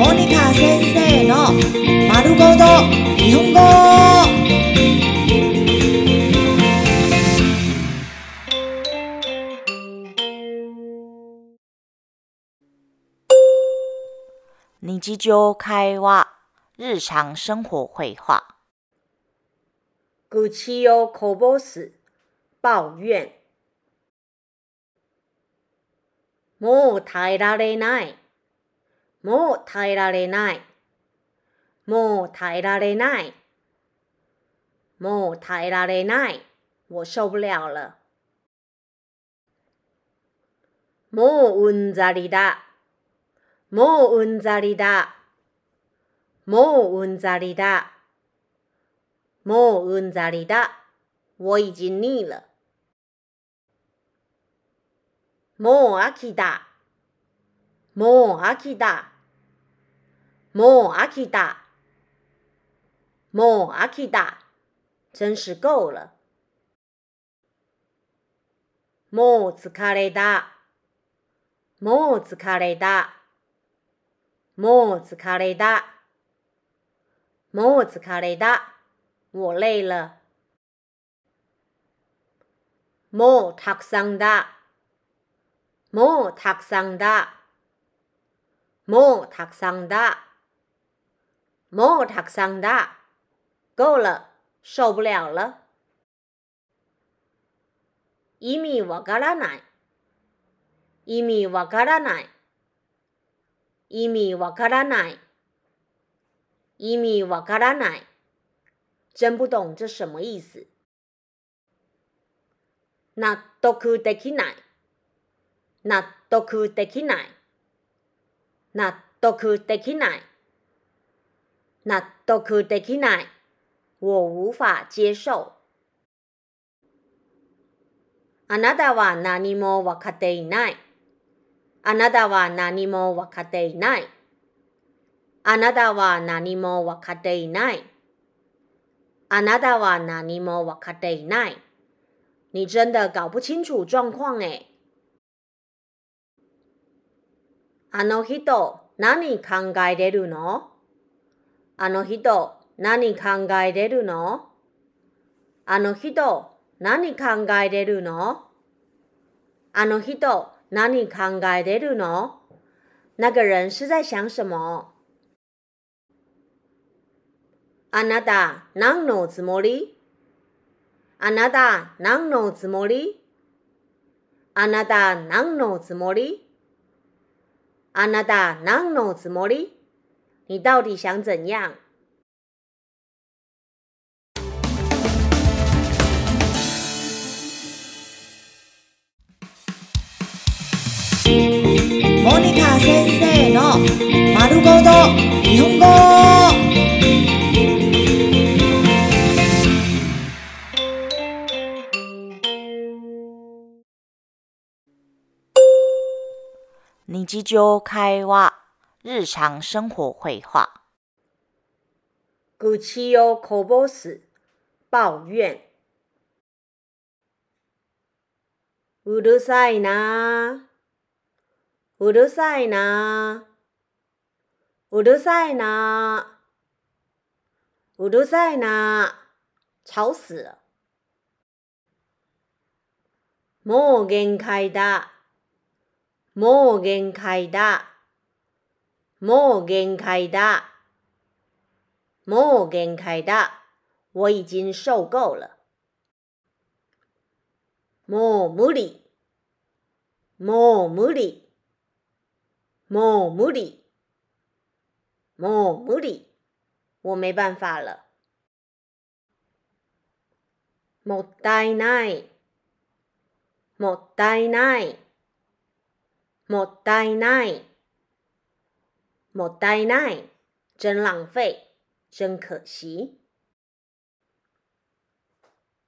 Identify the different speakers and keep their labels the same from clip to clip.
Speaker 1: モニカ先生の丸ごと日本語。日常会話、日常生活会話。
Speaker 2: 愚痴をこぼす、抱怨。もう耐えられない。 もう耐えられない。もう耐えられない。もう耐えられない。我受不了了。もううんざりだ。もううんざりだ。もううんざりだ。もううんざりだ。我已经腻了。もう飽きた。もう飽きた。もう飽きた。もう飽きた。真是够了。もう疲れた。もう疲れた。もう疲れた。もう疲れた。我累了。もうたくさんだ。もうたくさんだ。もうたくさんだ。もうたくさんだ。够了，受不了了。意味わからない。意味わからない。意味わからない。意味わからない。真不懂这什么意思。納得できない。納得できない。納得できない。納得できない。我無法接受。あなたは何も分かっていない。あなたは何も分かっていない。あなたは何も分かっていない。あなたは何も分かっていない。你真的搞不清楚状況诶。あの人、何考えてるの？あの人、何考えてるの？あの人、何考えてるの？あの人、何考えてるの？那个人是在想什么？あなた、何のつもり？あなた、何のつもり？あなた、何のつもり？あなた、何のつもり？你到底想怎样
Speaker 1: モニカ先生の丸ごと日本語。日常会話、 日常生活会話。
Speaker 2: 愚痴をこぼす、抱怨。うるさいなうるさいなうるさいなうるさいな吵死了。もう限界だ。もう限界だ。もう限界だ。もう限界だ。我已经受够了。もう無理。もう無理。もう無理。もう無理。我没办法了。もったいない。もったいない。もったいない。もったいない。真浪費。真可惜。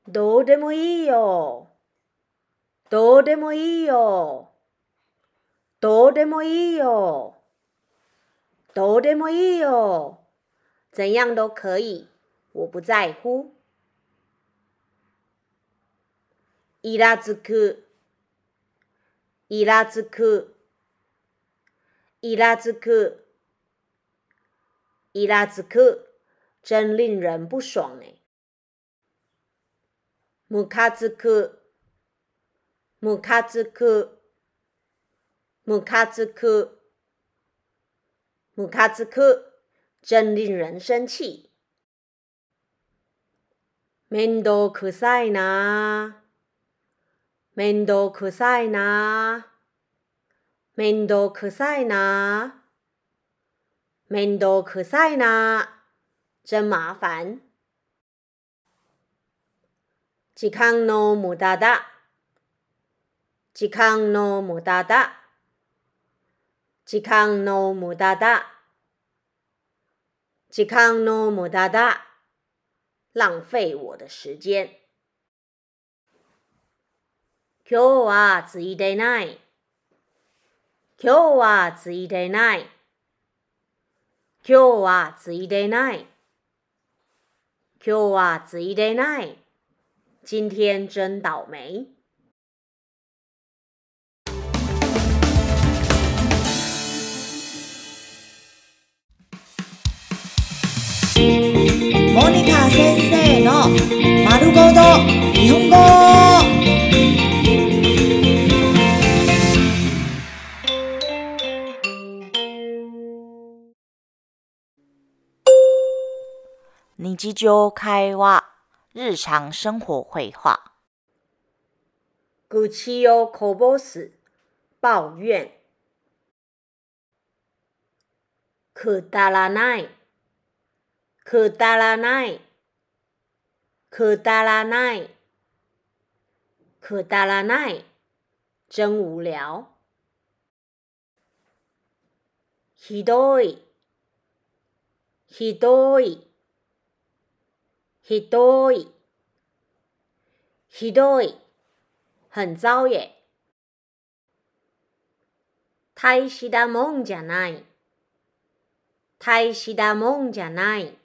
Speaker 2: どうでもいいよ。どうでもいいよ。どうでもいいよ。どうでもいいよ。怎样都可以，我不在乎。イラつく、イラつく、イラつく、伊拉兹克，真令人不爽呢。姆卡兹克，姆卡兹克，姆卡兹克，姆卡兹克，真令人生气。面倒可塞呐，面倒可塞呐，面倒可塞呐，面倒可塞呐，真麻烦。時間の無駄だ。時間の無駄だ。時間の無駄だ。時間の無駄だ。浪费我的时间。今日はついてない。今日はついてない。今日はついてない。今日はついてない。今天真倒霉。
Speaker 1: モニカ先生の丸ごと日
Speaker 3: 常会話、日常生活会話。
Speaker 2: 愚痴をこぼす、抱怨。くだらない、くだらない、くだらない、くだらない。真无聊。ひどい、ひどい、ひどい、ひどい。很糟耶。大したもんじゃない。大したもんじゃない。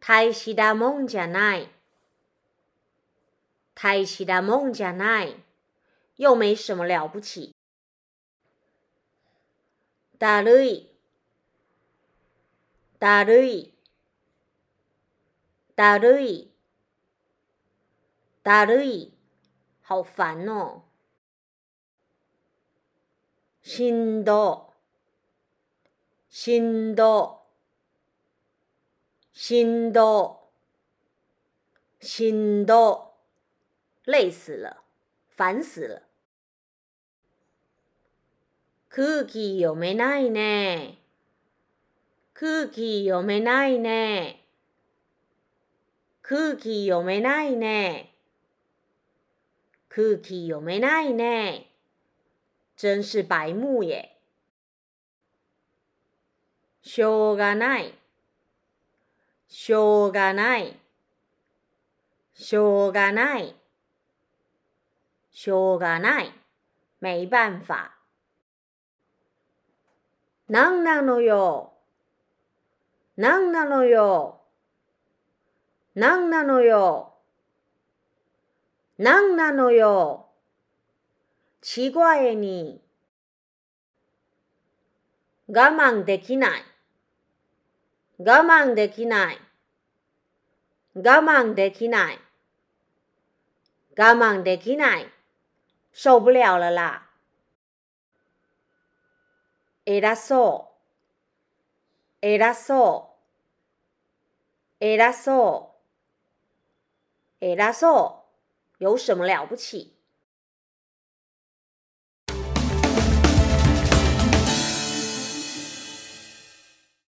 Speaker 2: 大したもんじゃない。大したもんじゃない。又没什么了不起。だるい。だるい。だるい。だるい。好烦哦！しんど、しんど、しんど、しんど，累死了，烦死了。空気読めないね。空気読めないね。空気読めないね。空気読めないね。真是白目耶。しょうがない。しょうがない。しょうがない。しょうがない。没办法。なんなのよ。なんなのよ。なんなのよ。なんなのよ。奇怪你。我慢できない。我慢できない。我慢できない。我慢できない。受不了了啦。偉そう。偉そう。偉そう。哎，他说。有什么了不起？